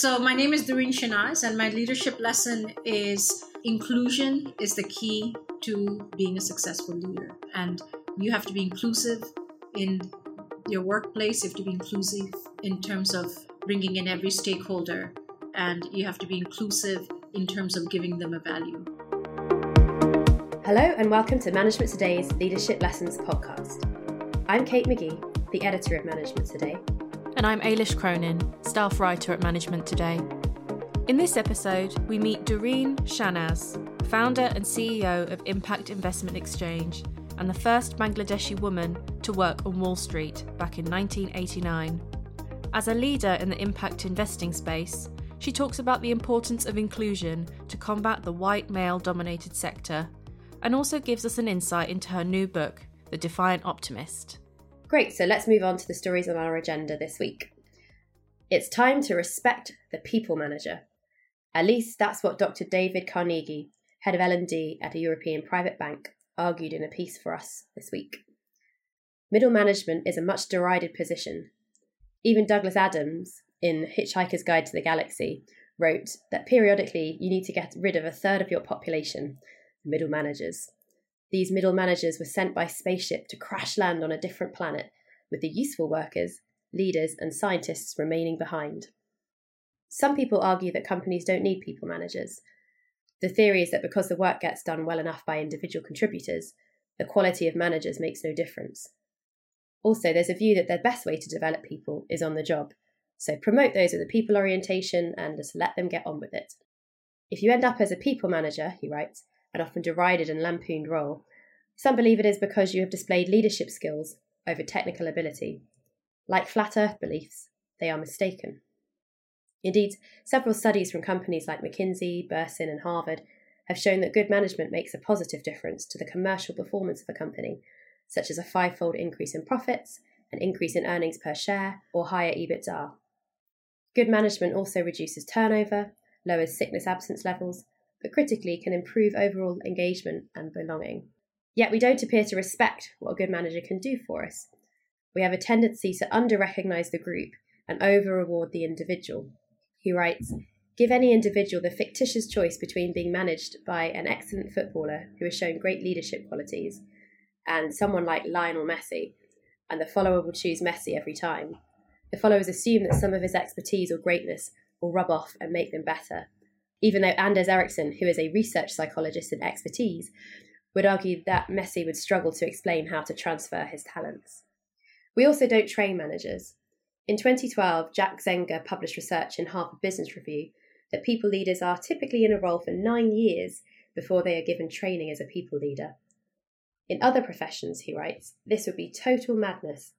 So, my name is Durreen Shahnaz, and my leadership lesson is inclusion is the key to being a successful leader. And you have to be inclusive in your workplace, you have to be inclusive in terms of bringing in every stakeholder, and you have to be inclusive in terms of giving them a value. Hello, and welcome to Management Today's Leadership Lessons podcast. I'm Kate Magee, the editor of Management Today. And I'm Éilis Cronin, staff writer at Management Today. In this episode, we meet Durreen Shahnaz, founder and CEO of Impact Investment Exchange and the first Bangladeshi woman to work on Wall Street back in 1989. As a leader in the impact investing space, she talks about the importance of inclusion to combat the white male dominated sector and also gives us an insight into her new book, The Defiant Optimist. Great, so let's move on to the stories on our agenda this week. It's time to respect the people manager. At least that's what Dr. David Carnegie, head of L&D at a European private bank, argued in a piece for us this week. Middle management is a much derided position. Even Douglas Adams, in Hitchhiker's Guide to the Galaxy, wrote that periodically you need to get rid of a third of your population, middle managers. These middle managers were sent by spaceship to crash land on a different planet, with the useful workers, leaders, and scientists remaining behind. Some people argue that companies don't need people managers. The theory is that because the work gets done well enough by individual contributors, the quality of managers makes no difference. Also, there's a view that the best way to develop people is on the job, so promote those with a people orientation and just let them get on with it. If you end up as a people manager, he writes, an often derided and lampooned role. Some believe it is because you have displayed leadership skills over technical ability. Like flat earth beliefs, they are mistaken. Indeed, several studies from companies like McKinsey, Burson, and Harvard have shown that good management makes a positive difference to the commercial performance of a company, such as a five-fold increase in profits, an increase in earnings per share, or higher EBITDA. Good management also reduces turnover, lowers sickness absence levels, but critically can improve overall engagement and belonging. Yet we don't appear to respect what a good manager can do for us. We have a tendency to under recognise the group and over reward the individual. He writes Give any individual the fictitious choice between being managed by an excellent footballer who has shown great leadership qualities and someone like Lionel Messi, and the follower will choose Messi every time. The followers assume that some of his expertise or greatness will rub off and make them better, even though Anders Ericsson, who is a research psychologist and expertise, would argue that Messi would struggle to explain how to transfer his talents. We also don't train managers. In 2012, Jack Zenger published research in Harvard Business Review that people leaders are typically in a role for nine years before they are given training as a people leader. In other professions, he writes, this would be total madness.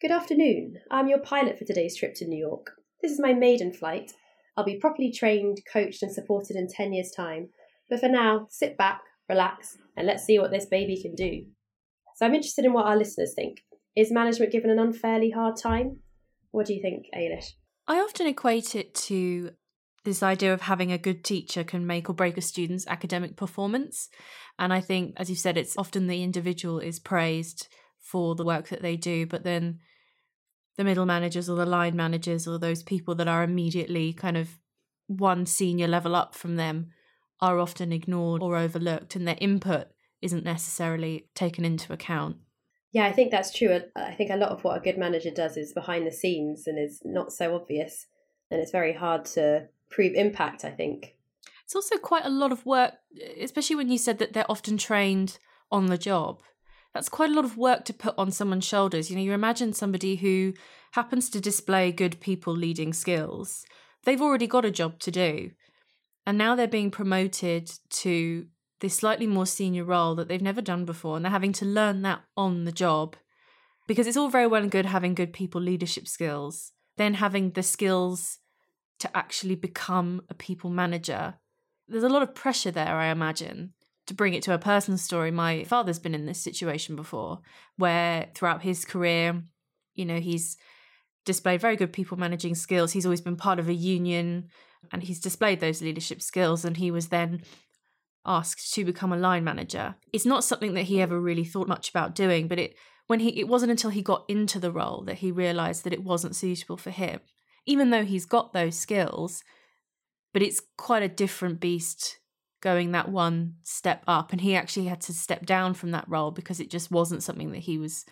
Good afternoon. I'm your pilot for today's trip to New York. This is my maiden flight, I'll be properly trained, coached, and supported in 10 years' time. But for now, sit back, relax, and let's see what this baby can do. So I'm interested in what our listeners think. Is management given an unfairly hard time? What do you think, Éilis? I often equate it to this idea of having a good teacher can make or break a student's academic performance. And I think, as you said, it's often the individual is praised for the work that they do, but then the middle managers or the line managers or those people that are immediately kind of one senior level up from them are often ignored or overlooked and their input isn't necessarily taken into account. Yeah, I think that's true. I think a lot of what a good manager does is behind the scenes and is not so obvious. And it's very hard to prove impact, I think. It's also quite a lot of work, especially when you said that they're often trained on the job that's quite a lot of work to put on someone's shoulders. You know, you imagine somebody who happens to display good people leading skills. They've already got a job to do. And now they're being promoted to this slightly more senior role that they've never done before. And they're having to learn that on the job. Because it's all very well and good having good people leadership skills, then having the skills to actually become a people manager. There's a lot of pressure there, I imagine to bring it to a personal story, my father's been in this situation before where throughout his career, you know, he's displayed very good people managing skills. He's always been part of a union and he's displayed those leadership skills. And he was then asked to become a line manager. It's not something that he ever really thought much about doing, but it when he it wasn't until he got into the role that he realized that it wasn't suitable for him. even though he's got those skills, but it's quite a different beast going that one step up. And he actually had to step down from that role because it just wasn't something that he was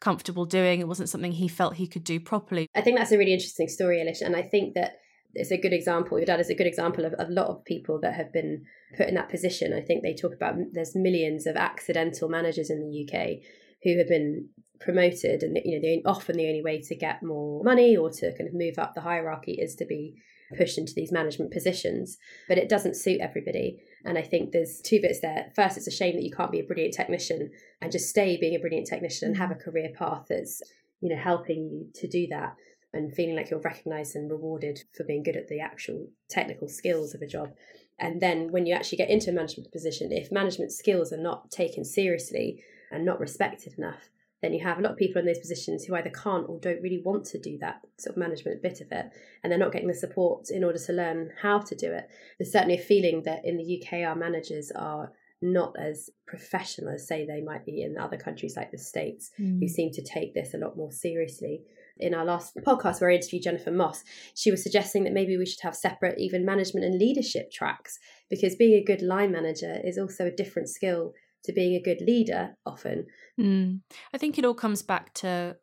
comfortable doing. It wasn't something he felt he could do properly. I think that's a really interesting story, Alicia. And I think that it's a good example. Your dad is a good example of a lot of people that have been put in that position. I think they talk about there's millions of accidental managers in the UK who have been promoted, and you know, the, often the only way to get more money or to kind of move up the hierarchy is to be pushed into these management positions. But it doesn't suit everybody. And I think there's two bits there. First, it's a shame that you can't be a brilliant technician and just stay being a brilliant technician and have a career path that's you know helping you to do that and feeling like you're recognized and rewarded for being good at the actual technical skills of a job. And then when you actually get into a management position, if management skills are not taken seriously and not respected enough, then you have a lot of people in those positions who either can't or don't really want to do that sort of management bit of it, and they're not getting the support in order to learn how to do it. There's certainly a feeling that in the UK, our managers are not as professional as, say, they might be in other countries like the States, mm. who seem to take this a lot more seriously in our last podcast where I interviewed Jennifer Moss, she was suggesting that maybe we should have separate even management and leadership tracks because being a good line manager is also a different skill to being a good leader often. Mm. I think it all comes back to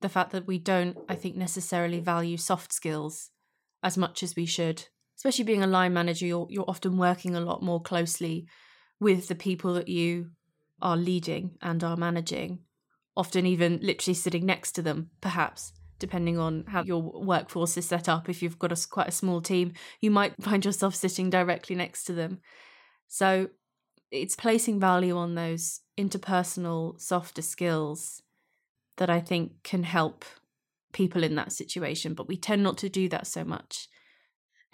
the fact that we don't, I think, necessarily value soft skills as much as we should. Especially being a line manager, you're you're often working a lot more closely with the people that you are leading and are managing often even literally sitting next to them, perhaps depending on how your workforce is set up. If you've got a, quite a small team, you might find yourself sitting directly next to them. So it's placing value on those interpersonal, softer skills that I think can help people in that situation. But we tend not to do that so much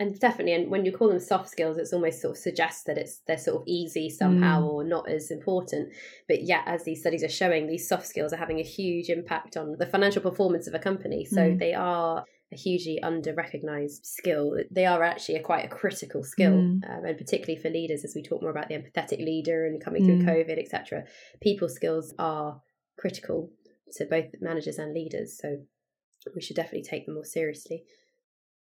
and definitely and when you call them soft skills it's almost sort of suggests that it's they're sort of easy somehow mm. or not as important but yet as these studies are showing these soft skills are having a huge impact on the financial performance of a company so mm. they are a hugely under recognized skill they are actually a quite a critical skill mm. um, and particularly for leaders as we talk more about the empathetic leader and coming through mm. covid etc people skills are critical to both managers and leaders so we should definitely take them more seriously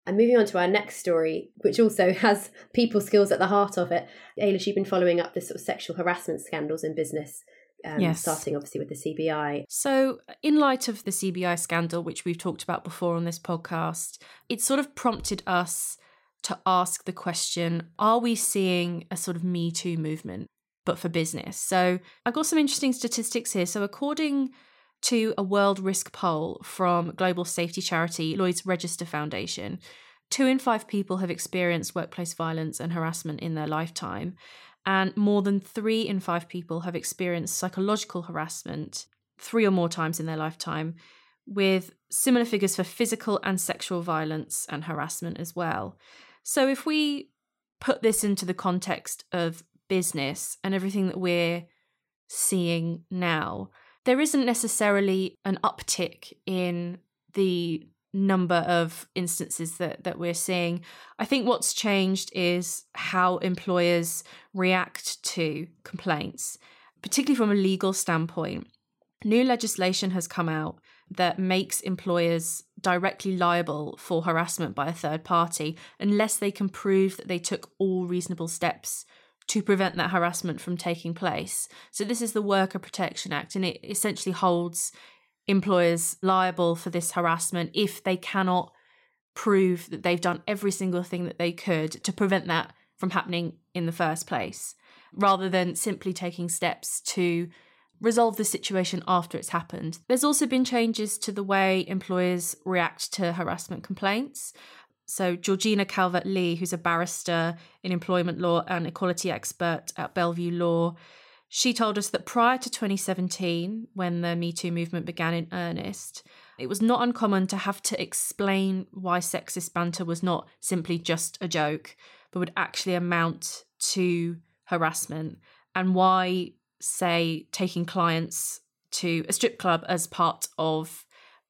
and moving on to our next story, which also has people skills at the heart of it. Éilis, you've been following up the sort of sexual harassment scandals in business. Um, yes. Starting obviously with the CBI. So, in light of the CBI scandal, which we've talked about before on this podcast, it sort of prompted us to ask the question Are we seeing a sort of Me Too movement, but for business? So, I've got some interesting statistics here. So, according to a world risk poll from global safety charity Lloyd's Register Foundation, two in five people have experienced workplace violence and harassment in their lifetime, and more than three in five people have experienced psychological harassment three or more times in their lifetime, with similar figures for physical and sexual violence and harassment as well. So, if we put this into the context of business and everything that we're seeing now, there isn't necessarily an uptick in the number of instances that that we're seeing. I think what's changed is how employers react to complaints, particularly from a legal standpoint. New legislation has come out that makes employers directly liable for harassment by a third party unless they can prove that they took all reasonable steps to prevent that harassment from taking place. So, this is the Worker Protection Act, and it essentially holds employers liable for this harassment if they cannot prove that they've done every single thing that they could to prevent that from happening in the first place, rather than simply taking steps to resolve the situation after it's happened. There's also been changes to the way employers react to harassment complaints. So, Georgina Calvert Lee, who's a barrister in employment law and equality expert at Bellevue Law, she told us that prior to 2017, when the Me Too movement began in earnest, it was not uncommon to have to explain why sexist banter was not simply just a joke, but would actually amount to harassment, and why, say, taking clients to a strip club as part of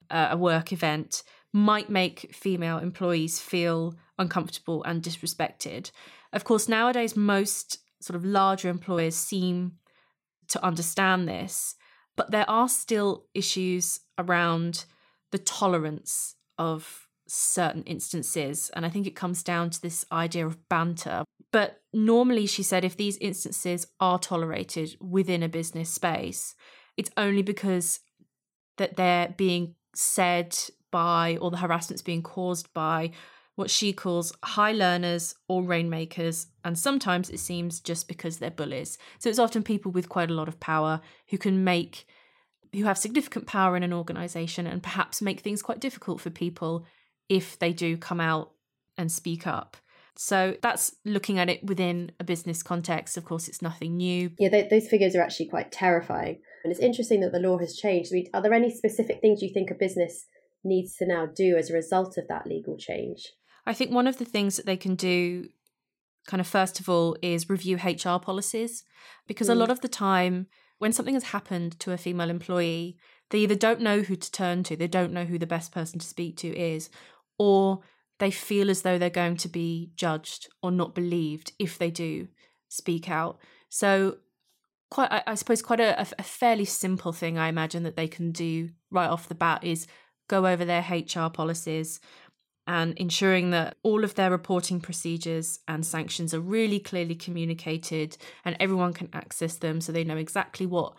uh, a work event might make female employees feel uncomfortable and disrespected. Of course, nowadays, most sort of larger employers seem to understand this, but there are still issues around the tolerance of certain instances. And I think it comes down to this idea of banter. But normally, she said, if these instances are tolerated within a business space, it's only because that they're being said by or the harassment's being caused by what she calls high learners or rainmakers, and sometimes it seems just because they're bullies. So it's often people with quite a lot of power who can make, who have significant power in an organization and perhaps make things quite difficult for people if they do come out and speak up. So that's looking at it within a business context. Of course, it's nothing new. Yeah, they, those figures are actually quite terrifying. And it's interesting that the law has changed. I mean, are there any specific things you think a business needs to now do as a result of that legal change? I think one of the things that they can do, kind of first of all, is review HR policies. Because mm. a lot of the time, when something has happened to a female employee, they either don't know who to turn to, they don't know who the best person to speak to is, or they feel as though they're going to be judged or not believed if they do speak out. So, quite, I, I suppose, quite a, a fairly simple thing I imagine that they can do right off the bat is go over their HR policies and ensuring that all of their reporting procedures and sanctions are really clearly communicated and everyone can access them so they know exactly what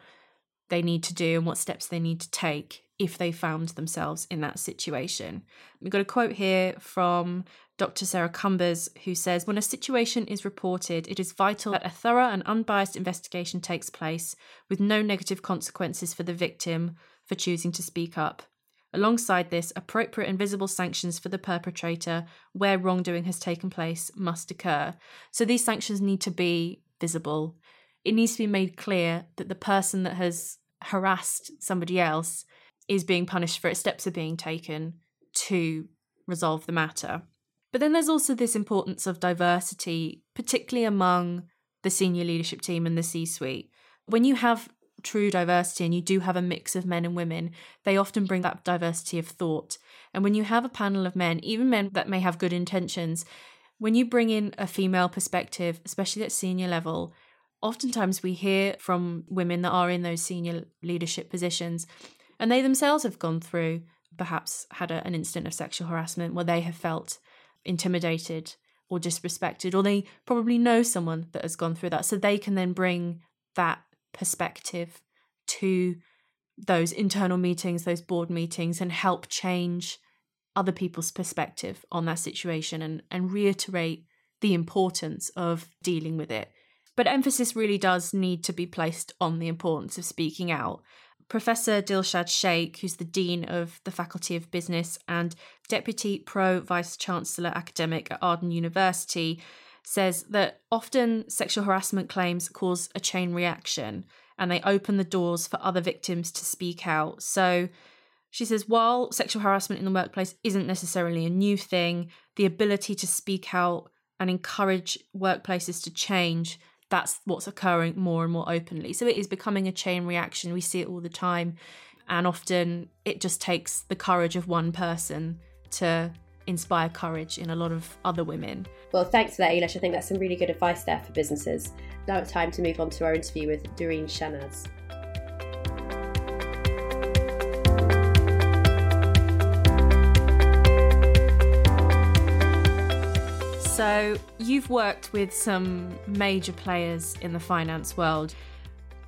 they need to do and what steps they need to take if they found themselves in that situation. We've got a quote here from Dr. Sarah Cumbers, who says When a situation is reported, it is vital that a thorough and unbiased investigation takes place with no negative consequences for the victim for choosing to speak up. Alongside this, appropriate and visible sanctions for the perpetrator where wrongdoing has taken place must occur. So these sanctions need to be visible. It needs to be made clear that the person that has harassed somebody else is being punished for it, steps are being taken to resolve the matter. But then there's also this importance of diversity, particularly among the senior leadership team and the C suite. When you have true diversity and you do have a mix of men and women, they often bring that diversity of thought. And when you have a panel of men, even men that may have good intentions, when you bring in a female perspective, especially at senior level, oftentimes we hear from women that are in those senior leadership positions and they themselves have gone through perhaps had a, an incident of sexual harassment where they have felt intimidated or disrespected or they probably know someone that has gone through that so they can then bring that perspective to those internal meetings, those board meetings, and help change other people's perspective on that situation and, and reiterate the importance of dealing with it. But emphasis really does need to be placed on the importance of speaking out. Professor Dilshad Sheikh, who's the Dean of the Faculty of Business and Deputy Pro Vice Chancellor Academic at Arden University, says that often sexual harassment claims cause a chain reaction and they open the doors for other victims to speak out. So she says while sexual harassment in the workplace isn't necessarily a new thing, the ability to speak out and encourage workplaces to change that's what's occurring more and more openly. So it is becoming a chain reaction. We see it all the time. And often it just takes the courage of one person to inspire courage in a lot of other women. Well, thanks for that, Éilis. I think that's some really good advice there for businesses. Now it's time to move on to our interview with Durreen Shahnaz. So, you've worked with some major players in the finance world,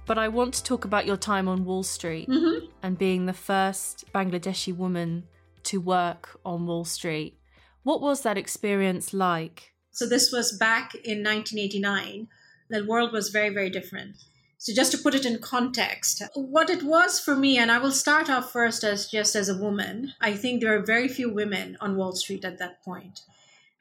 but I want to talk about your time on Wall Street mm-hmm. and being the first Bangladeshi woman to work on Wall Street. What was that experience like? So, this was back in 1989. The world was very, very different. So, just to put it in context, what it was for me, and I will start off first as just as a woman, I think there are very few women on Wall Street at that point.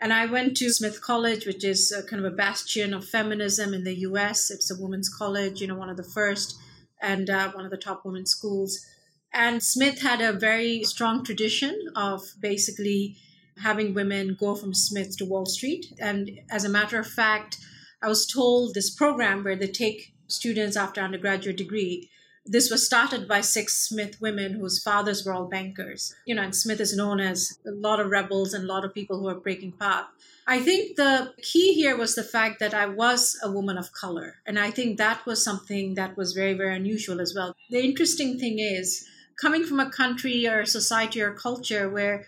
And I went to Smith College, which is kind of a bastion of feminism in the US. It's a women's college, you know, one of the first and uh, one of the top women's schools. And Smith had a very strong tradition of basically having women go from Smith to Wall Street. And as a matter of fact, I was told this program where they take students after undergraduate degree. This was started by six Smith women whose fathers were all bankers. You know, and Smith is known as a lot of rebels and a lot of people who are breaking path. I think the key here was the fact that I was a woman of color. And I think that was something that was very, very unusual as well. The interesting thing is, coming from a country or a society or culture where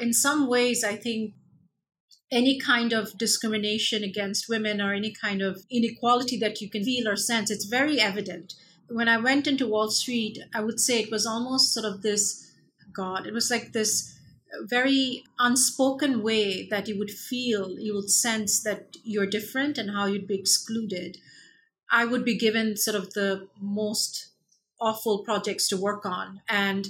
in some ways, I think any kind of discrimination against women or any kind of inequality that you can feel or sense, it's very evident. When I went into Wall Street, I would say it was almost sort of this God, it was like this very unspoken way that you would feel, you would sense that you're different and how you'd be excluded. I would be given sort of the most awful projects to work on. And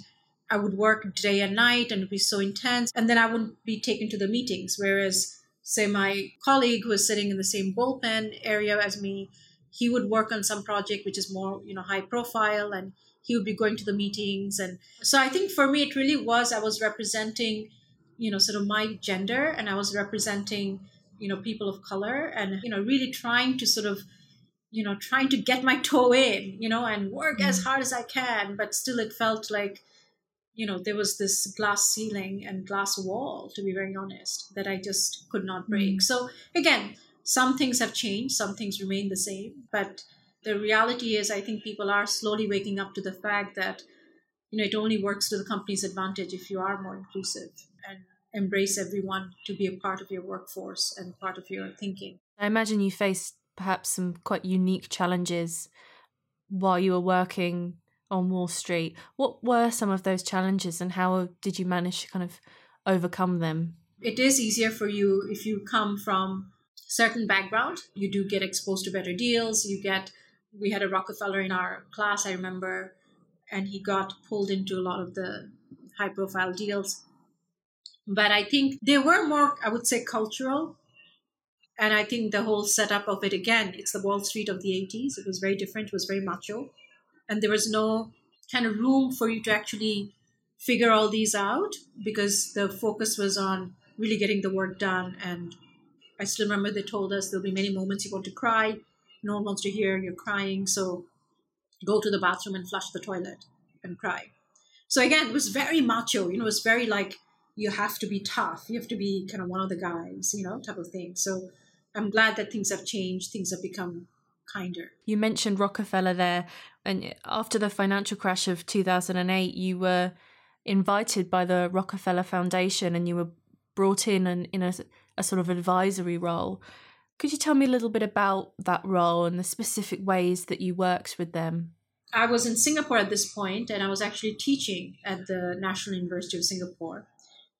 I would work day and night and it'd be so intense. And then I wouldn't be taken to the meetings. Whereas, say, my colleague who was sitting in the same bullpen area as me, he would work on some project which is more, you know, high profile and he would be going to the meetings. And so I think for me, it really was, I was representing, you know, sort of my gender and I was representing, you know, people of color and, you know, really trying to sort of you know trying to get my toe in you know and work mm. as hard as i can but still it felt like you know there was this glass ceiling and glass wall to be very honest that i just could not break mm. so again some things have changed some things remain the same but the reality is i think people are slowly waking up to the fact that you know it only works to the company's advantage if you are more inclusive and embrace everyone to be a part of your workforce and part of your thinking i imagine you faced perhaps some quite unique challenges while you were working on Wall Street. What were some of those challenges and how did you manage to kind of overcome them? It is easier for you if you come from certain background. You do get exposed to better deals. You get we had a Rockefeller in our class, I remember, and he got pulled into a lot of the high profile deals. But I think they were more, I would say, cultural and I think the whole setup of it again, it's the Wall Street of the 80s. It was very different, it was very macho. And there was no kind of room for you to actually figure all these out because the focus was on really getting the work done. And I still remember they told us there'll be many moments you want to cry. No one wants to hear you're crying. So go to the bathroom and flush the toilet and cry. So again, it was very macho. You know, it was very like you have to be tough. You have to be kind of one of the guys, you know, type of thing. So I'm glad that things have changed, things have become kinder. You mentioned Rockefeller there, and after the financial crash of 2008, you were invited by the Rockefeller Foundation and you were brought in and in a, a sort of advisory role. Could you tell me a little bit about that role and the specific ways that you worked with them? I was in Singapore at this point, and I was actually teaching at the National University of Singapore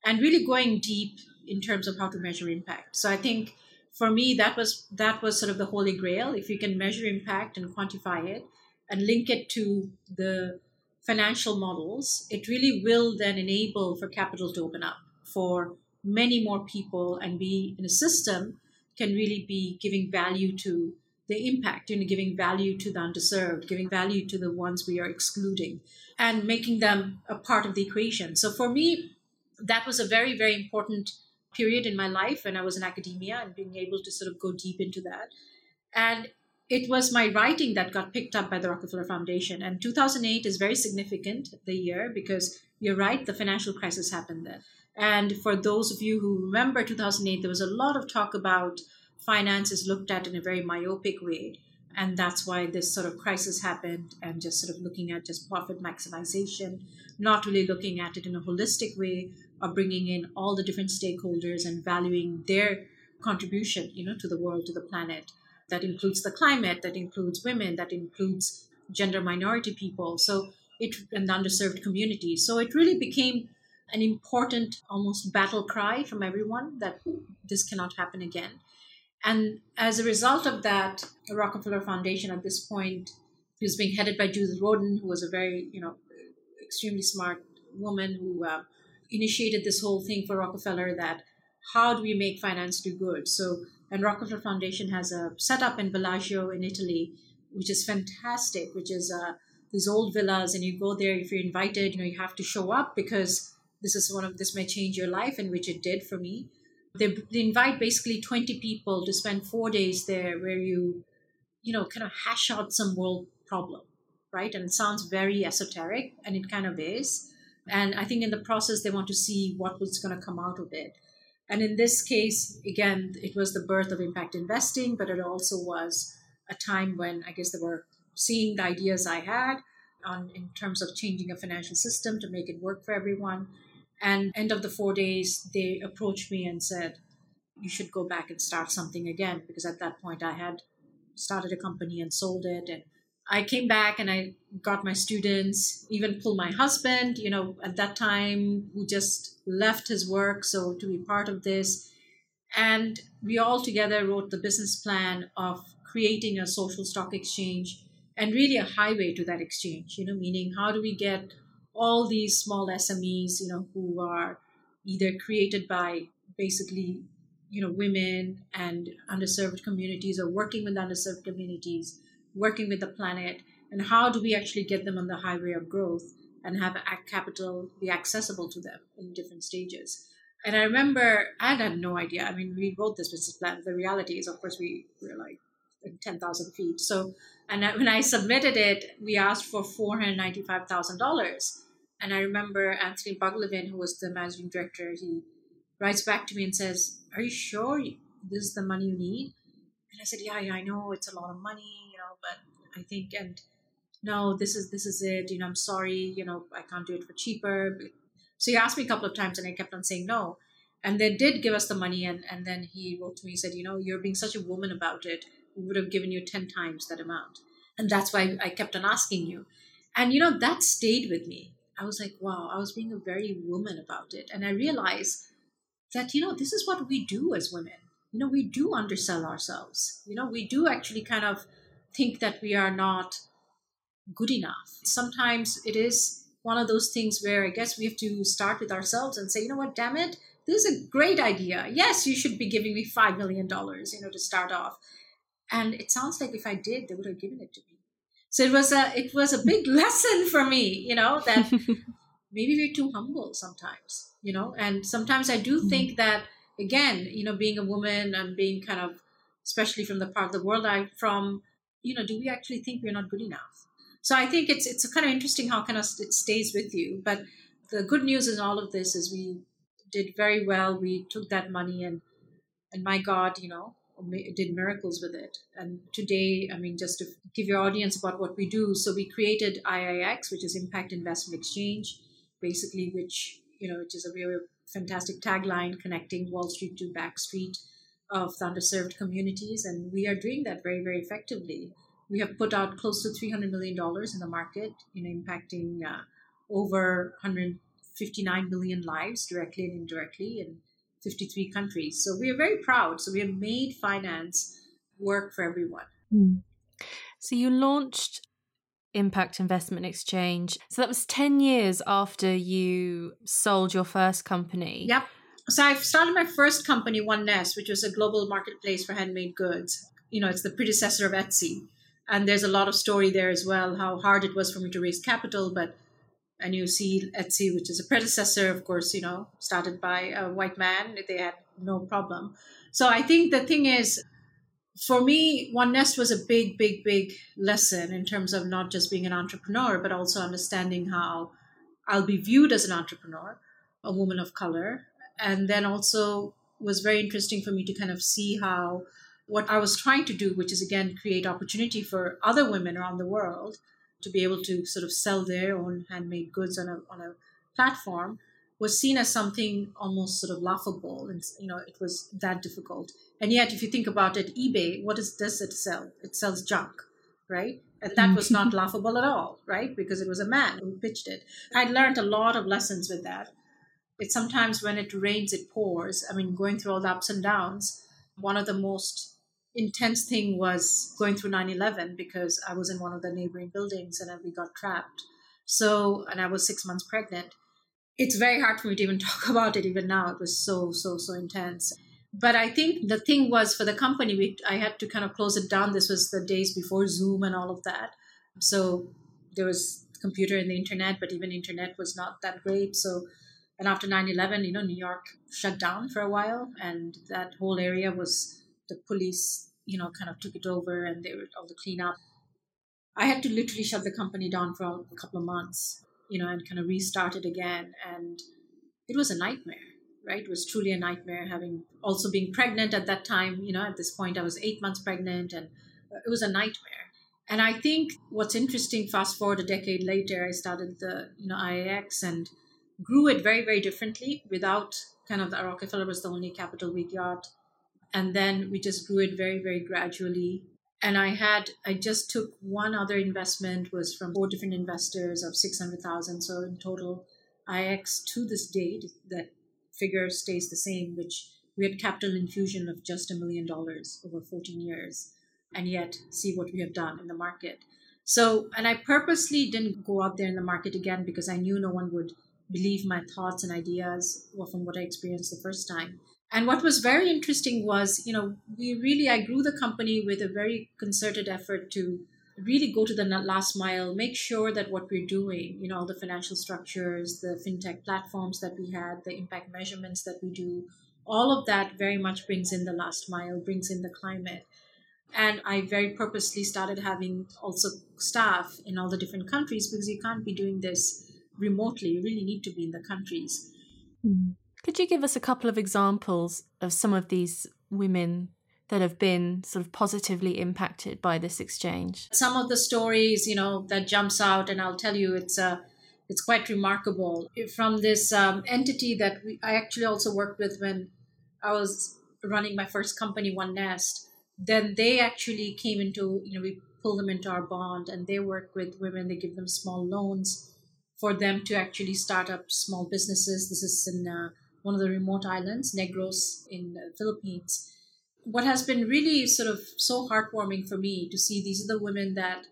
and really going deep in terms of how to measure impact. So I think for me that was that was sort of the holy grail. If you can measure impact and quantify it and link it to the financial models it really will then enable for capital to open up for many more people and be in a system can really be giving value to the impact you know giving value to the underserved giving value to the ones we are excluding and making them a part of the equation. So for me that was a very very important period in my life when I was in academia and being able to sort of go deep into that. And it was my writing that got picked up by the Rockefeller Foundation. And 2008 is very significant, the year, because you're right, the financial crisis happened then. And for those of you who remember 2008, there was a lot of talk about finances looked at in a very myopic way. And that's why this sort of crisis happened, and just sort of looking at just profit maximization, not really looking at it in a holistic way of bringing in all the different stakeholders and valuing their contribution, you know, to the world, to the planet. That includes the climate, that includes women, that includes gender minority people. So it and underserved communities. So it really became an important, almost battle cry from everyone that this cannot happen again. And as a result of that, the Rockefeller Foundation at this point was being headed by Judith Rodin, who was a very, you know, extremely smart woman who uh, initiated this whole thing for Rockefeller that how do we make finance do good? So, and Rockefeller Foundation has a setup in Bellagio in Italy, which is fantastic, which is uh, these old villas, and you go there if you're invited. You know, you have to show up because this is one of this may change your life, and which it did for me. They, they invite basically 20 people to spend four days there, where you, you know, kind of hash out some world problem, right? And it sounds very esoteric, and it kind of is and I think in the process, they want to see what was going to come out of it. And in this case, again, it was the birth of impact investing, but it also was a time when I guess they were seeing the ideas I had on in terms of changing a financial system to make it work for everyone. And end of the four days, they approached me and said, you should go back and start something again. Because at that point, I had started a company and sold it. And I came back and I got my students, even pulled my husband, you know, at that time, who just left his work. So to be part of this. And we all together wrote the business plan of creating a social stock exchange and really a highway to that exchange, you know, meaning how do we get all these small SMEs, you know, who are either created by basically, you know, women and underserved communities or working with underserved communities, working with the planet, and how do we actually get them on the highway of growth and have capital be accessible to them in different stages. And I remember I had no idea. I mean, we wrote this business plan. The reality is, of course, we were like 10,000 feet. So, and when I submitted it, we asked for $495,000. And I remember Anthony Bugg-Levine, who was the managing director, he writes back to me and says, Are you sure this is the money you need? And I said, Yeah, yeah, I know it's a lot of money, but I think, and no, this is this is it. You know, I'm sorry, you know, I can't do it for cheaper. So he asked me a couple of times and I kept on saying no. And they did give us the money and, and then he wrote to me, he said, you know, you're being such a woman about it. We would have given you 10 times that amount. And that's why I kept on asking you. And you know, that stayed with me I was like, wow, I was being a very woman about it. And I realized that, you know, this is what we do as women. You know, we do undersell ourselves. You know, we do actually kind of think that we are not good enough. Sometimes it is one of those things where I guess we have to start with ourselves and say, you know what, damn it, this is a great idea. Yes, you should be giving me $5 million, you know, to start off. And it sounds like if I did, they would have given it to me so it was a it was a big lesson for me you know that maybe we're too humble sometimes you know and sometimes i do mm-hmm. think that again you know being a woman and being kind of especially from the part of the world i'm from you know do we actually think we're not good enough? So i think it's it's kind of interesting how kind of it stays with you but the good news in all of this is we did very well. We took that money and and my god you know did miracles with it. And today, I mean, just to give your audience about what we do, so we created IIX, which is Impact Investment Exchange, basically, which you know, which is a really fantastic tagline connecting Wall Street to Back Street of the underserved communities, and we are doing that very, very effectively. We have put out close to three hundred million dollars in the market, you know, impacting uh, over 159 million lives directly and indirectly, in 53 countries. So we are very proud. So we have made finance work for everyone. Mm. So you launched Impact Investment Exchange. So that was 10 years after you sold your first company. Yep. So I started my first company, One Nest, which was a global marketplace for handmade goods. You know, it's the predecessor of Etsy. And there's a lot of story there as well, how hard it was for me to raise capital, but and you see Etsy, which is a predecessor, of course, you know, started by a white man. They had no problem. So I think the thing is, for me, One Nest was a big, big, big lesson in terms of not just being an entrepreneur, but also understanding how I'll be viewed as an entrepreneur, a woman of color. And then also was very interesting for me to kind of see how what I was trying to do, which is again create opportunity for other women around the world to be able to sort of sell their own handmade goods on a, on a platform was seen as something almost sort of laughable and you know it was that difficult. And yet if you think about it ebay what is, does it sell? It sells junk right? And that was not laughable at all right? Because it was a man who pitched it. I learned a lot of lessons with that it's sometimes when it rains it pours. I mean going through all the ups and downs. One of the most intense thing was going through 9-11 because i was in one of the neighboring buildings and we got trapped. So and i was six months pregnant. It's very hard for me to even talk about it even now. It was so so so intense. But i think the thing was for the company we i had to kind of close it down. This was the days before zoom and all of that. So there was computer and the internet but even internet was not that great. So and after 9-11 you know new york shut down for a while and that whole area was the police, you know, kind of took it over and they were all the cleanup. I had to literally shut the company down for a couple of months, you know, and kind of restart it again. And it was a nightmare, right? It was truly a nightmare having also being pregnant at that time. You know, at this point, I was eight months pregnant and uh, it was a nightmare. And I think what's interesting, fast forward a decade later, I started the, you know, IIX and grew it very, very differently without kind of the Rockefeller was the only capital we got. And then we just grew it very, very gradually. And I had, I just took one other investment was from four different investors of 600,000. So in total, IX to this date, that figure stays the same, which we had capital infusion of just a million dollars over 14 years. And yet see what we have done in the market. So, and I purposely didn't go out there in the market again because I knew no one would believe my thoughts and ideas were from what I experienced the first time. And what was very interesting was, you know, we really, I grew the company with a very concerted effort to really go to the last mile, make sure that what we're doing, you know, all the financial structures, the fintech platforms that we had, the impact measurements that we do, all of that very much brings in the last mile, brings in the climate. And I very purposely started having also staff in all the different countries because you can't be doing this remotely. You really need to be in the countries. Hmm. Could you give us a couple of examples of some of these women that have been sort of positively impacted by this exchange? Some of the stories, you know, that jumps out, and I'll tell you, it's a uh, it's quite remarkable. From this um, entity that we, I actually also worked with when I was running my first company, One Nest, then they actually came into, you know, we pull them into our bond and they work with women, they give them small loans for them to actually start up small businesses. This is in uh, one of the remote islands, Negros in the Philippines. What has been really sort of so heartwarming for me to see these are the women that,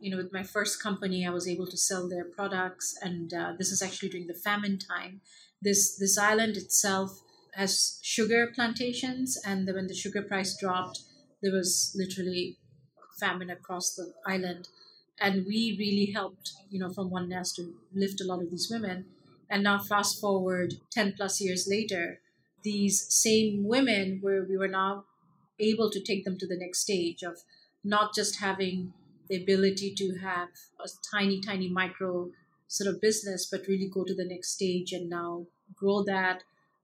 you know, with my first company, I was able to sell their products, and uh, this is actually during the famine time. This this island itself has sugar plantations, and when the sugar price dropped, there was literally famine across the island and we really helped you know from one nest to lift a lot of these women. And now fast forward 10 plus years later these same women where we were now able to take them to the next stage of not just having the ability to have a tiny tiny micro sort of business but really go to the next stage and now grow that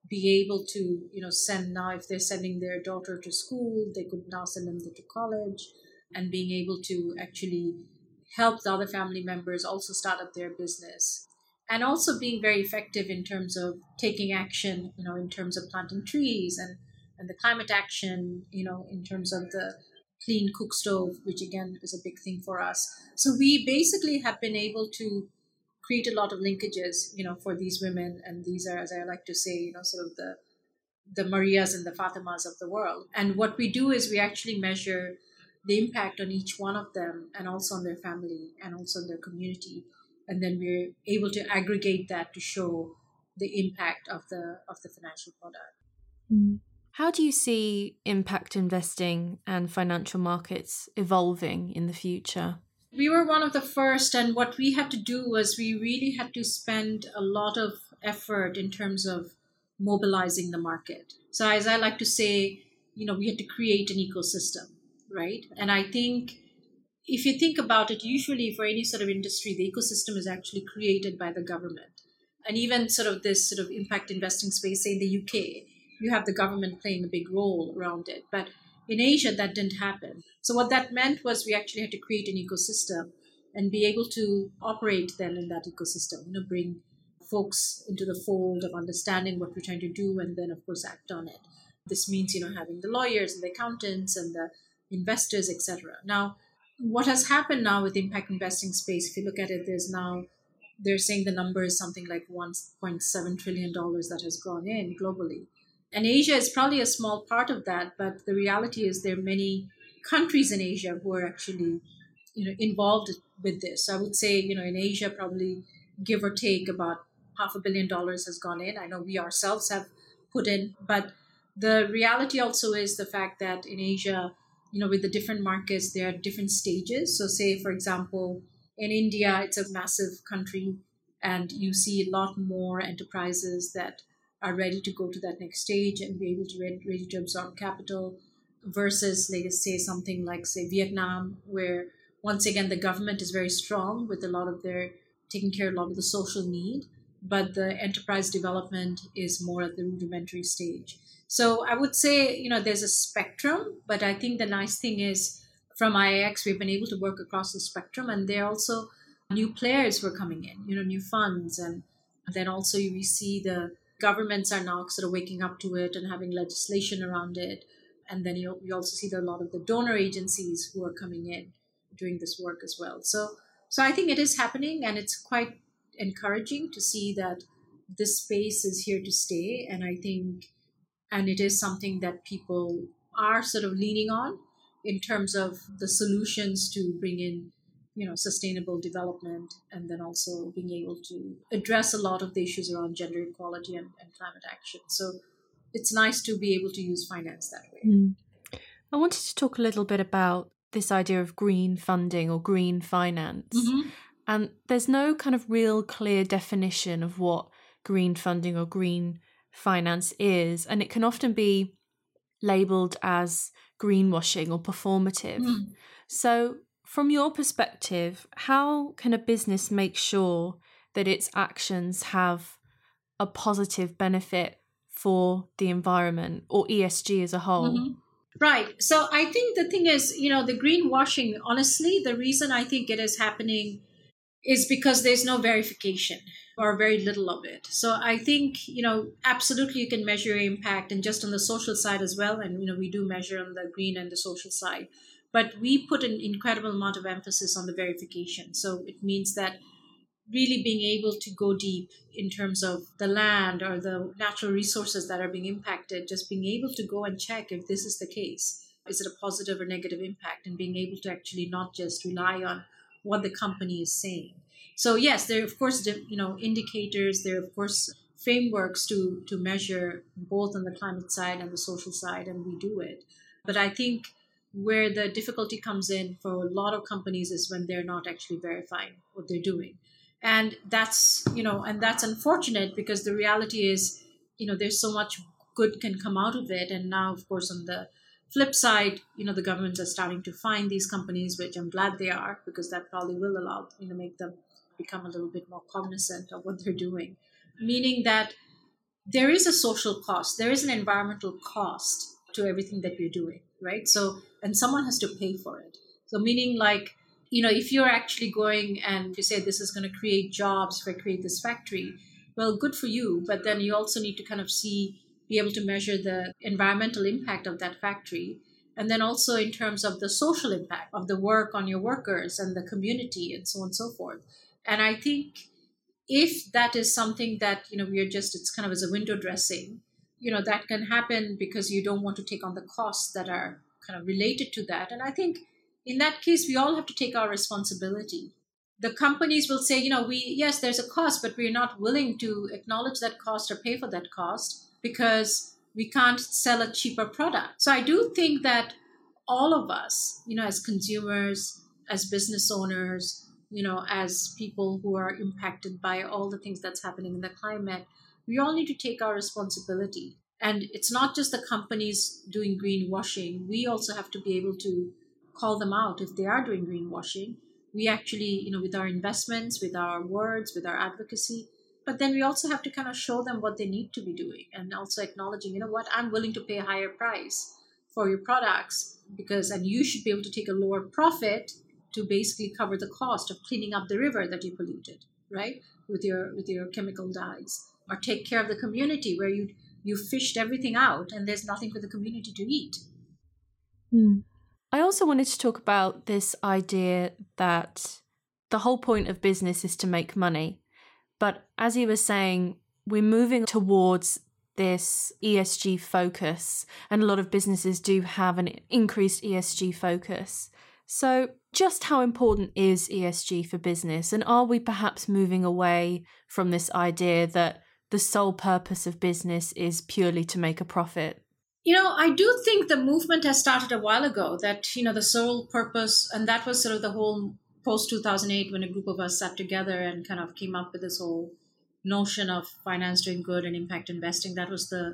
be able to you know send now if they're sending their daughter to school they could now send them to college and being able to actually help the other family members also start up their business. And also being very effective in terms of taking action you know in terms of planting trees and and the climate action you know in terms of the clean cook stove which again is a big thing for us. So we basically have been able to create a lot of linkages you know for these women. And these are as i like to say you know sort of the the marias and the fatimas of the world. And what we do is we actually measure the impact on each one of them and also on their family and also on their community. And then we're able to aggregate that to show the impact of the of the financial product. Mm. how do you see impact investing and financial markets evolving in the future? We were one of the first and what we had to do was we really had to spend a lot of effort in terms of mobilizing the market. So as i like to say you know we had to create an ecosystem right? And I think if you think about it, usually for any sort of industry, the ecosystem is actually created by the government. And even sort of this sort of impact investing space, say in the UK, you have the government playing a big role around it. But in Asia, that didn't happen. So what that meant was we actually had to create an ecosystem and be able to operate then in that ecosystem, you know, bring folks into the fold of understanding what we're trying to do and then of course act on it. This means, you know, having the lawyers and the accountants and the investors, etc. Now, what has happened now with impact investing space, if you look at it, there's now they're saying the number is something like 1.7 trillion dollars that has gone in globally. And Asia is probably a small part of that, but the reality is there are many countries in Asia who are actually you know involved with this. So I would say, you know, in Asia probably give or take about half a billion dollars has gone in. I know we ourselves have put in, but the reality also is the fact that in Asia you know with the different markets there are different stages. So say for example in india it's a massive country and you see a lot more enterprises that are ready to go to that next stage and be able to ready, ready to absorb capital versus like say something like say vietnam where once again the government is very strong with a lot of their taking care of a lot of the social need but the enterprise development is more at the rudimentary stage so I would say, you know, there's a spectrum, but I think the nice thing is from IIX, we've been able to work across the spectrum, and there are also new players who are coming in, you know, new funds and then also we see the governments are now sort of waking up to it and having legislation around it. And then you, you also see a lot of the donor agencies who are coming in doing this work as well. So, so I think it is happening, and it's quite encouraging to see that this space is here to stay. And I think, and it is something that people are sort of leaning on in terms of the solutions to bring in you know sustainable development and then also being able to address a lot of the issues around gender equality and, and climate action so it's nice to be able to use finance that way mm. i wanted to talk a little bit about this idea of green funding or green finance mm-hmm. And there's no kind of real clear definition of what green funding or green finance is and it can often be labeled as greenwashing or performative mm. so from your perspective, how can a business make sure that its actions have a positive benefit for the environment or ESG as a whole? Mm-hmm. Right. So I think the thing is, you know, the greenwashing, honestly, the reason I think it is happening is because there's no verification or very little of it. So I think, you know, absolutely you can measure impact and just on the social side as well. And, you know, we do measure on the green and the social side. But we put an incredible amount of emphasis on the verification. So it means that really being able to go deep in terms of the land or the natural resources that are being impacted, just being able to go and check if this is the case. Is it a positive or negative impact? And being able to actually not just rely on what the company is saying. So yes, there are of course you know indicators. There are of course frameworks to to measure both on the climate side and the social side, and we do it. But I think where the difficulty comes in for a lot of companies is when they're not actually verifying what they're doing and that's you know and that's unfortunate because the reality is you know there's so much good can come out of it and now of course on the flip side you know the governments are starting to find these companies which i'm glad they are because that probably will allow you know make them become a little bit more cognizant of what they're doing. Meaning that there is a social cost there is an environmental cost to everything that we're doing right? So and someone has to pay for it. So meaning like you know if you're actually going and you say this is going to create jobs if i create this factory well good for you but then you also need to kind of see be able to measure the environmental impact of that factory. And then also in terms of the social impact of the work on your workers and the community and so on and so forth. And i think if that is something that you know we are just it's kind of as a window dressing you know that can happen because you don't want to take on the costs that are kind of related to that. And i think in that case we all have to take our responsibility. The companies will say you know we yes there's a cost but we're not willing to acknowledge that cost or pay for that cost because we can't sell a cheaper product so i do think that all of us you know as consumers as business owners you know as people who are impacted by all the things that's happening in the climate we all need to take our responsibility. And it's not just the companies doing greenwashing. We also have to be able to call them out if they are doing greenwashing. We actually, you know, with our investments, with our words, with our advocacy, but then we also have to kind of show them what they need to be doing and also acknowledging, you know what, I'm willing to pay a higher price for your products because, and you should be able to take a lower profit to basically cover the cost of cleaning up the river that you polluted, right? With your, with your chemical dyes or take care of the community where you you fished everything out and there's nothing for the community to eat. Mm. I also wanted to talk about this idea that the whole point of business is to make money. But as you were saying, we're moving towards this ESG focus, and a lot of businesses do have an increased ESG focus. So, just how important is ESG for business? And are we perhaps moving away from this idea that the sole purpose of business is purely to make a profit? You know, I do think the movement has started a while ago that, you know, the sole purpose, and that was sort of the whole post 2008 when a group of us sat together and kind of came up with this whole notion of finance doing good and impact investing. That was the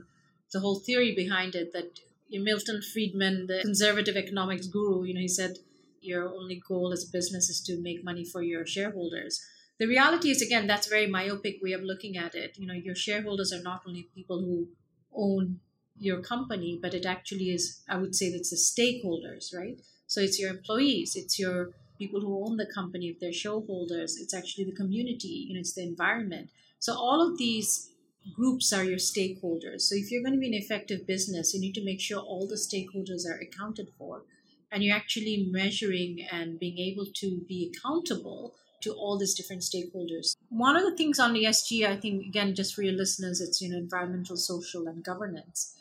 the whole theory behind it that Milton Friedman, the conservative economics guru, you know, he said your only goal as a business is to make money for your shareholders the reality is again that's a very myopic way of looking at it you know your shareholders are not only people who own your company but it actually is i would say that's the stakeholders right so it's your employees it's your people who own the company if they're shareholders it's actually the community you know it's the environment So all of these groups are your stakeholders. So if you're going to be an effective business, you need to make sure all the stakeholders are accounted for and you're actually measuring and being able to be accountable to all these different stakeholders. One of the things on ESG, I think, again, just for your listeners, it's you know environmental, social, and governance,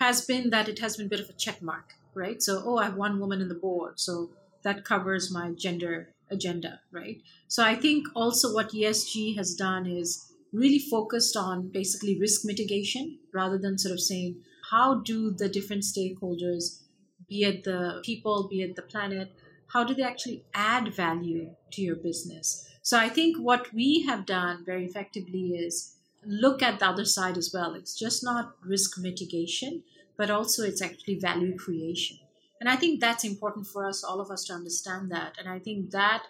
has been that it has been a bit of a check mark, right? So, oh, I have one woman in the board, so that covers my gender agenda, right? So I think also what ESG has done is really focused on basically risk mitigation rather than sort of saying how do the different stakeholders be it the people be it the planet how do they actually add value to your business? So i think what we have done very effectively is look at the other side as well. It's just not risk mitigation but also it's actually value creation and i think that's important for us all of us to understand that and i think that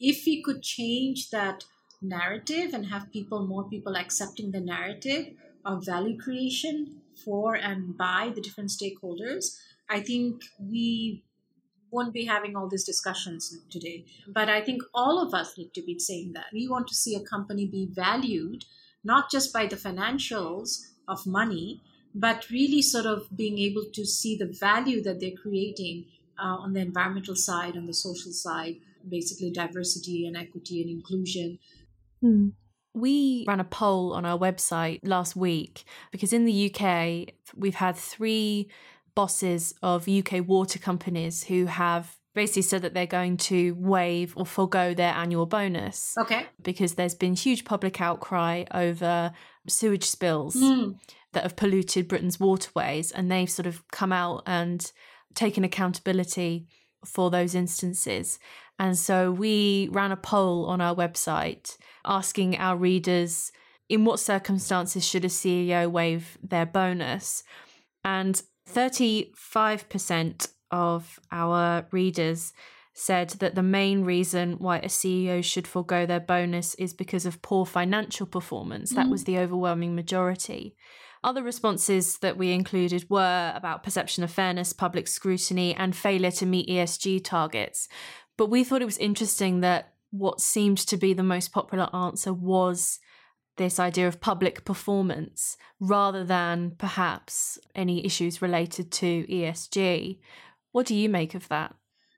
if we could change that narrative and have people, more people accepting the narrative of value creation for and by the different stakeholders, I think we won't be having all these discussions today. But I think all of us need to be saying that. We want to see a company be valued not just by the financials of money, but really sort of being able to see the value that they're creating uh, on the environmental side, on the social side, basically diversity and equity and inclusion. Hmm. We ran a poll on our website last week because in the UK, we've had three bosses of UK water companies who have basically said that they're going to waive or forego their annual bonus. Okay. Because there's been huge public outcry over sewage spills Mm. That have polluted Britain's waterways, and they've sort of come out and taken accountability for those instances. And so we ran a poll on our website asking our readers in what circumstances should a CEO waive their bonus. And 35% of our readers said that the main reason why a CEO should forego their bonus is because of poor financial performance. That mm. was the overwhelming majority. Other responses that we included were about perception of fairness, public scrutiny, and failure to meet ESG targets. But we thought it was interesting that what seemed to be the most popular answer was this idea of public performance rather than perhaps any issues related to ESG. What do you make of that?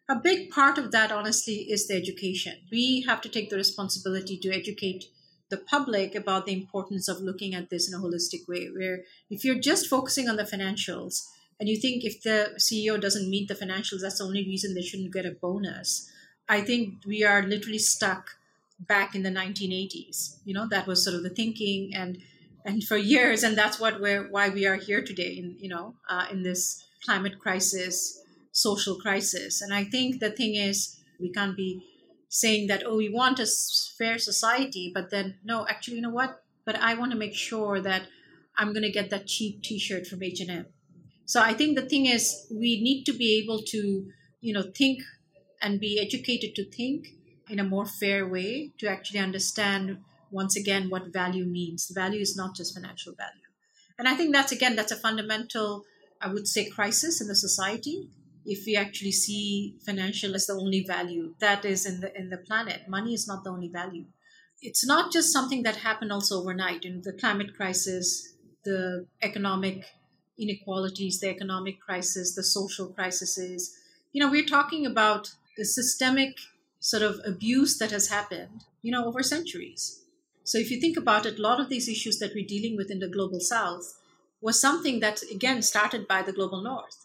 A big part of that, honestly, is the education. We have to take the responsibility to educate the public about the importance of looking at this in a holistic way. Where if you're just focusing on the financials and you think if the CEO doesn't meet the financials, that's the only reason they shouldn't get a bonus, I think we are literally stuck back in the 1980s. You know, that was sort of the thinking, and and for years, and that's what we're why we are here today. In you know, uh, in this climate crisis, social crisis, and I think the thing is, we can't be saying that oh, we want a fair society, but then no, actually, you know what? But I want to make sure that I'm going to get that cheap T-shirt from H and M. So I think the thing is, we need to be able to you know think and be educated to think in a more fair way to actually understand once again what value means value is not just financial value and i think that's again that's a fundamental i would say crisis in the society if we actually see financial as the only value that is in the in the planet money is not the only value it's not just something that happened also overnight in the climate crisis the economic inequalities the economic crisis the social crises you know we're talking about the systemic sort of abuse that has happened, you know, over centuries. So if you think about it, a lot of these issues that we're dealing with in the global south was something that again started by the global north.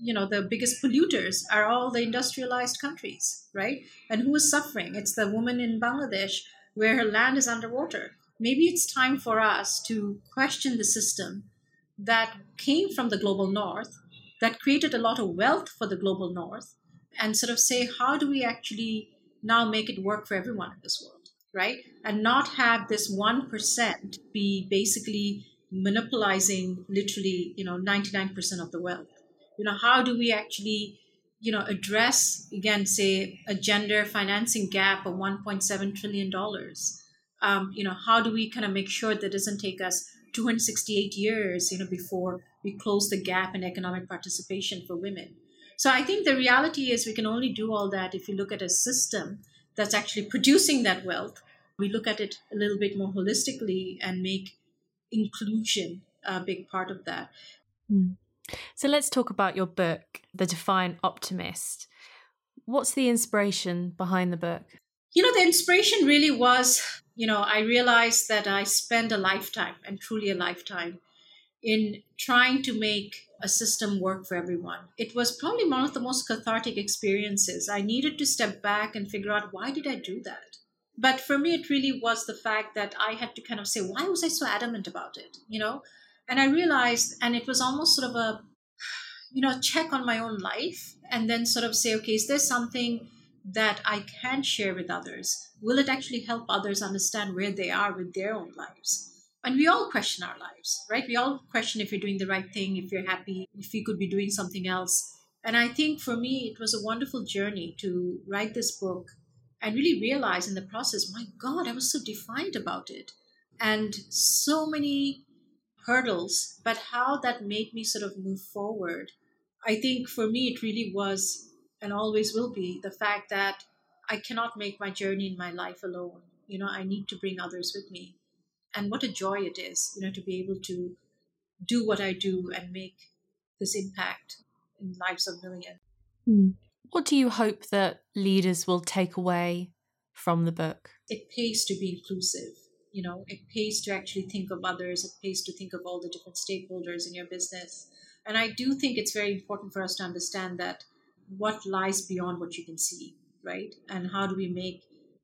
You know, the biggest polluters are all the industrialized countries, right? And who is suffering? It's the woman in Bangladesh where her land is underwater. Maybe it's time for us to question the system that came from the global north, that created a lot of wealth for the global north, and sort of say, how do we actually now make it work for everyone in this world, right? And not have this 1% be basically monopolizing literally, you know, 99% of the wealth. You know, how do we actually, you know, address, again, say, a gender financing gap of $1.7 trillion? Um, you know, how do we kind of make sure that it doesn't take us 268 years, you know, before we close the gap in economic participation for women? So I think the reality is we can only do all that if you look at a system that's actually producing that wealth, we look at it a little bit more holistically and make inclusion a big part of that. Mm. So let's talk about your book, The Defiant Optimist. What's the inspiration behind the book? You know, the inspiration really was, you know, I realized that I spend a lifetime and truly a lifetime in trying to make a system work for everyone. It was probably one of the most cathartic experiences. I needed to step back and figure out why did I do that? But for me, it really was the fact that I had to kind of say, why was I so adamant about it? You know? And I realized, and it was almost sort of a, you know, check on my own life and then sort of say, okay, is there something that I can share with others? Will it actually help others understand where they are with their own lives? And we all question our lives, right? We all question if you're doing the right thing, if you're happy, if you could be doing something else. And I think for me, it was a wonderful journey to write this book and really realize in the process, my God, I was so defiant about it. And so many hurdles, but how that made me sort of move forward. I think for me, it really was and always will be the fact that I cannot make my journey in my life alone. You know, I need to bring others with me and what a joy it is you know to be able to do what i do and make this impact in lives of millions mm. what do you hope that leaders will take away from the book it pays to be inclusive you know it pays to actually think of others it pays to think of all the different stakeholders in your business. And i do think it's very important for us to understand that what lies beyond what you can see right? And how do we make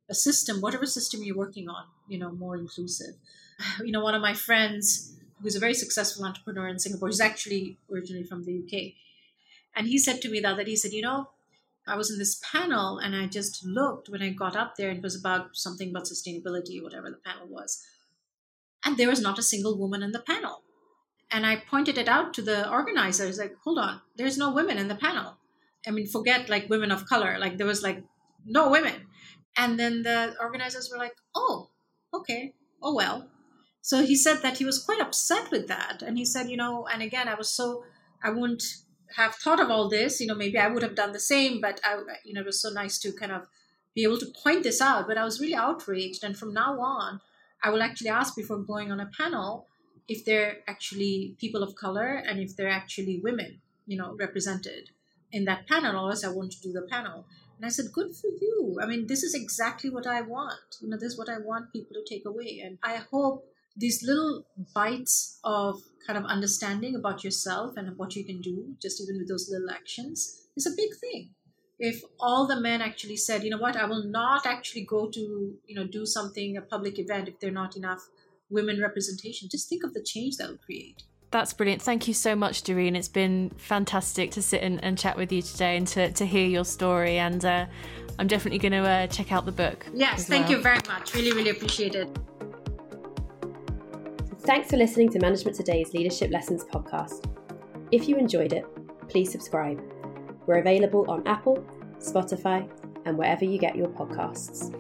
a system whatever system you're working on you know more inclusive. You know one of my friends who's a very successful entrepreneur in singapore he's actually originally from the uk and he said to me that that he said you know i was in this panel and i just looked when i got up there it was about something about sustainability whatever the panel was and there was not a single woman in the panel and i pointed it out to the organizers like hold on there's no women in the panel i mean forget like women of color like there was like no women and then the organizers were like, oh, okay, oh well. So he said that he was quite upset with that. And he said, you know, and again, I was so, I wouldn't have thought of all this. You know, maybe I would have done the same, but I, you know, it was so nice to kind of be able to point this out. But I was really outraged. And from now on, I will actually ask before going on a panel if they're actually people of color and if they're actually women, you know, represented in that panel, or else I won't do the panel. And I said, Good for you. I mean, this is exactly what I want. You know, this is what I want people to take away. And I hope these little bites of kind of understanding about yourself and what you can do, just even with those little actions, is a big thing. If all the men actually said, you know what, I will not actually go to, you know, do something, a public event, if there are not enough women representation, just think of the change that will create. That's brilliant. Thank you so much, Durreen. It's been fantastic to sit and, and chat with you today and to, to hear your story. And uh, I'm definitely going to uh, check out the book. Yes, thank well. you very much. Really, really appreciate it. Thanks for listening to Management Today's Leadership Lessons podcast. If you enjoyed it, please subscribe. We're available on Apple, Spotify, and wherever you get your podcasts.